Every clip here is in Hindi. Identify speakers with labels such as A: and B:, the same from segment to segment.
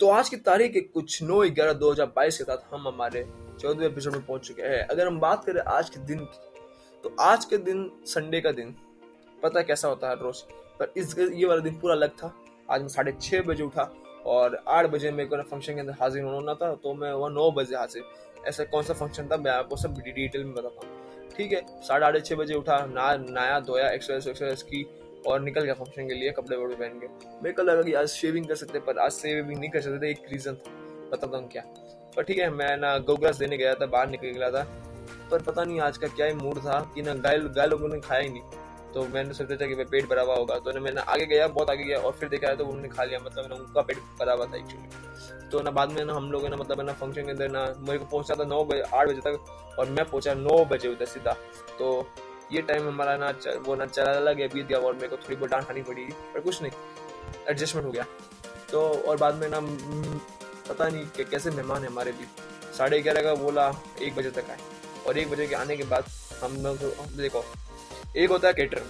A: तो आज की तारीख है कुछ नौ ग्यारह दो हज़ार बाईस के साथ हम हमारे चौदह एपिसोड में पहुँच चुके हैं। अगर हम बात करें आज के दिन की तो आज के दिन संडे का दिन, पता कैसा होता है रोज? पर इस ये वाला दिन पूरा अलग था। आज मैं साढ़े छः बजे उठा और आठ बजे मेरे को फ़ंक्शन के अंदर हाजिर होना था तो मैं वहाँ नौ बजे हाजिर। ऐसा कौन सा फ़ंक्शन था, मैं आपको सब डिटेल में बताता हूँ। ठीक है, साढ़े आठ छः बजे उठा, ना नया धोया एक्सरसाइज एक्सरसाइज की। और निकल गया फ़ंक्शन के लिए कपड़े वपड़े पहन के। मेरे को लगा कि आज शेविंग कर सकते, पर आज शेविंग नहीं कर सकते थे एक रीजन था। बताता हूँ क्या। पर ठीक है, मैं ना गोग्रास देने गया था, बाहर निकल गया था। पर पता नहीं आज का क्या ही मूड था, कि ना गाय गाय लोगों ने खाया ही नहीं। तो मैंने सोचा कि भाई पेट भरा हुआ होगा। तो ना मैंने आगे गया, बहुत आगे गया, और फिर देखा तो उन्होंने खा लिया मतलब ना उनका पेट भरा हुआ था एक्चुअली तो ना बाद में ना हम लोग ना मतलब ना फ़ंक्शन के अंदर ना, मेरे को पहुँचा था नौ बजे, आठ बजे तक, और मैं पहुँचा नौ बजे उधर सीधा। तो ये टाइम हमारा ना वो ना चला लग बीत गया और मेरे को थोड़ी बहुत डांट खानी पड़ी, पर कुछ नहीं। एडजस्टमेंट हो गया। तो और बाद में ना पता नहीं कि कैसे मेहमान है हमारे भी। साढ़े ग्यारह का बोला, एक बजे तक आए। और एक बजे के आने के बाद हम लोग, देखो, एक होता है केटर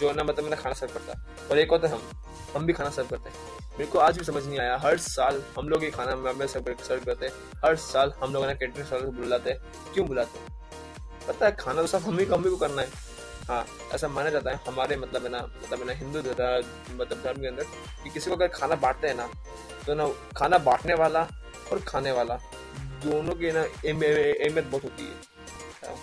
A: जो ना मतलब मैंने खाना सर्व करता है। और एक होता है हम हम भी खाना सर्व करते हैं। मेरे को आज भी समझ नहीं आया, हर साल हम लोग ये खाना सर्व करते हैं। हर साल हम लोग ना केटरिंग सर्व बुलाते हैं। क्यों बुलाते हैं? पता है खाना तो सब हम ही ही को करना है। हाँ ऐसा माना जाता है हमारे मतलब है ना मतलब है ना हिंदू मतलब धर्म के अंदर कि किसी को अगर खाना बांटते हैं ना तो ना खाना बांटने वाला और खाने वाला दोनों की ना अहमियत बहुत होती है। हाँ,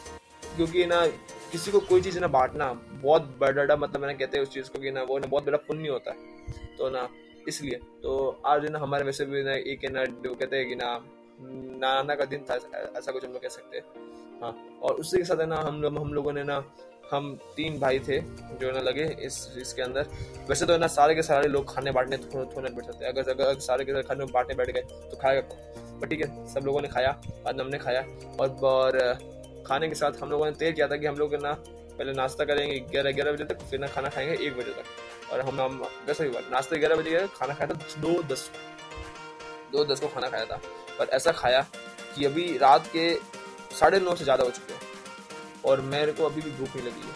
A: क्योंकि ना किसी को कोई चीज़ ना बांटना बहुत बड़ा मतलब मैंने कहते हैं उस चीज़ को कि ना वो ना बहुत बड़ा पुण्य होता है। तो ना इसलिए तो आज ना हमारे वैसे भी ना एक ना कहते हैं कि ना नाना का दिन था ऐसा कुछ हम लोग कह सकते हैं। हाँ और उसी के साथ है ना हम लोग हम लोगों ने ना हम तीन भाई थे जो ना लगे इस इसके अंदर। वैसे तो है ना सारे के सारे लोग खाने बांटने थोड़े थोड़े बैठ सकते अगर अगर सारे के सारे खाने बांटने बैठ गए तो खाएगा कौन? पर ठीक है सब लोगों ने खाया बाद हमने खाया। और, और खाने के साथ हम लोगों ने तय किया था कि हम लोग ना पहले नाश्ता करेंगे ग्यारह ग्यारह बजे तक फिर ना खाना खाएँगे एक बजे तक। और हम हम वैसे ही बात नाश्ता ग्यारह बजे खाना खाया था दो दस दो दस को खाना खाया था। पर ऐसा खाया कि अभी रात के साढ़े नौ से ज़्यादा हो चुके हैं। और मेरे को अभी भी भूख नहीं लगी है।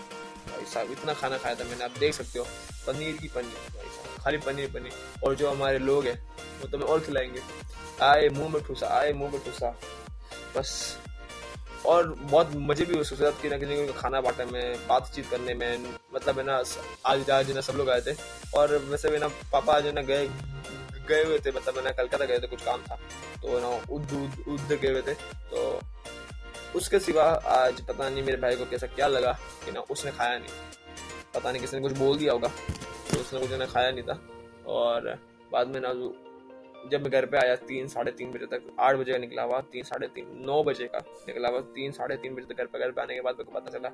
A: भाई साहब, इतना खाना खाया था मैंने, आप देख सकते हो, पनीर की पनीर, भाई साहब, खाली पनीर पनीर। और जो हमारे लोग हैं, वो तुम्हें और खिलाएँगे। आए मुँह में ठूसा, आए मुँह में ठूसा। बस। और बहुत मज़े भी उसके साथ, कि ना किसी खाना बांटने में, बातचीत करने में मतलब है ना, आज आज ना सब लोग आए थे। और वैसे भी ना, पापा आज ना गए गए हुए थे मतलब मैंने कलकत्ता गए थे, कुछ काम था। तो ना उद उद गए हुए थे। तो उसके सिवा आज पता नहीं मेरे भाई को कैसा क्या लगा कि ना उसने खाया नहीं। पता नहीं किसी ने कुछ बोल दिया होगा तो उसने कुछ ना खाया नहीं था। और बाद में ना जब मैं घर पे आया, तीन, साढ़े तीन बजे तक, आठ बजे का निकला हुआ, तीन, साढ़े तीन, नौ बजे का निकला हुआ, तीन, साढ़े तीन बजे तक घर पे घर पे आने के बाद मेरे को पता चला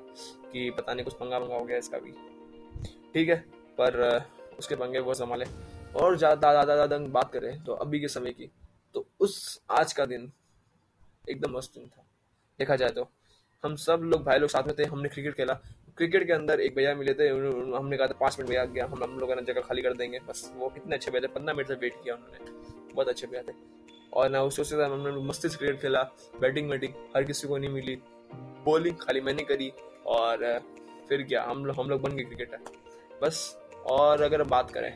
A: कि पता नहीं कुछ पंगा पंगा हो गया इसका भी। ठीक है, पर उसके पंगे वो संभाले। और ज़्यादा ज़्यादा ज़्यादा बात करें तो अभी के समय की तो उस आज का दिन एकदम मस्त दिन था। देखा जाए तो। हम सब लोग, भाई लोग साथ में थे, हमने क्रिकेट खेला। क्रिकेट के अंदर एक भैया मिले थे हमने कहा था, पाँच मिनट भैया गया हम हम लोग जगह खाली कर देंगे। बस वो कितने अच्छे भैया थे, पंद्रह मिनट से वेट किया उन्होंने। बहुत अच्छे भैया थे। और ना उस से हमने मस्ती से क्रिकेट खेला, बैटिंग वैटिंग हर किसी को नहीं मिली। बॉलिंग खाली मैंने करी और, फिर क्या, हम लोग हम लोग बन गए क्रिकेटर। बस, और अगर बात करें,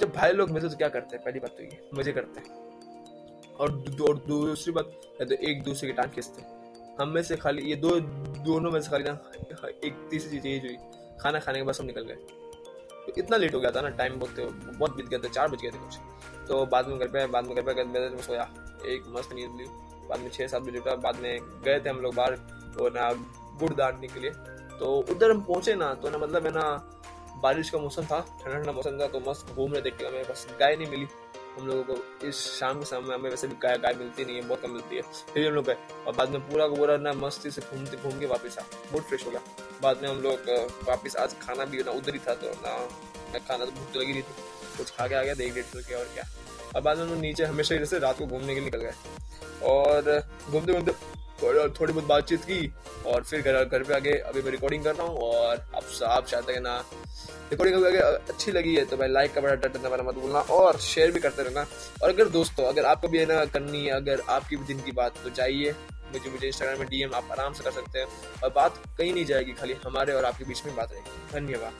A: जब भाई लोग मिलते तो क्या करते हैं, पहली बात तो ये, मज़े करते हैं। और दूसरी बात है तो एक दूसरे की टांग खींचते हम में से खाली ये दो, दोनों में से खाली ना, एक तीसरी चीज़ हुई। खाना खाने के बाद सब निकल गए। तो इतना लेट हो गया था ना टाइम बहुत बहुत बीत गया था, चार बज गए थे कुछ। तो बाद में घर पे, बाद में घर पे मैं सोया, एक मस्त नींद ली। बाद में छः, सात बजे उठा, बाद में गए थे हम लोग बाहर, और ना गुड़ डांटने के लिए। तो उधर हम पहुँचे ना तो ना मतलब है ना, बारिश का मौसम था, ठंडा ठंडा मौसम था तो मस्त घूम रहे देख के हमें बस गाय नहीं मिली। हम लोगों को इस शाम के समय हमें वैसे भी गाय गाय मिलती नहीं है, बहुत कम मिलती है। फिर हम लोग गए और बाद में पूरा का पूरा ना मस्ती से घूमते घूम के वापस आ बहुत फ्रेश हो गया। बाद में हम लोग वापस आज खाना भी ना, उधर ही था तो ना खाना तो भूख तो लगी रही थी। कुछ खा के आ गया, देख डेढ़ करके और क्या। और बाद में हम लोग नीचे हमेशा जैसे रात को घूमने के लिए निकल गए। और घूमते घूमते थोड़ी बहुत बातचीत की और फिर घर घर पे आगे अभी मैं रिकॉर्डिंग कर रहा हूँ और आप आप चाहते हैं ना रिकॉर्डिंग अगर अच्छी लगी है तो भाई लाइक का बड़ा डटना वाला मत भूलना और शेयर भी करते रहना। और अगर दोस्तों, अगर आपको भी है ना करनी है, अगर आपकी भी दिन की बात तो चाहिए मुझे मुझे इंस्टाग्राम में डीएम आप आराम से कर सकते हैं और बात कहीं नहीं जाएगी, खाली हमारे और आपके बीच में बात रहेगी। धन्यवाद।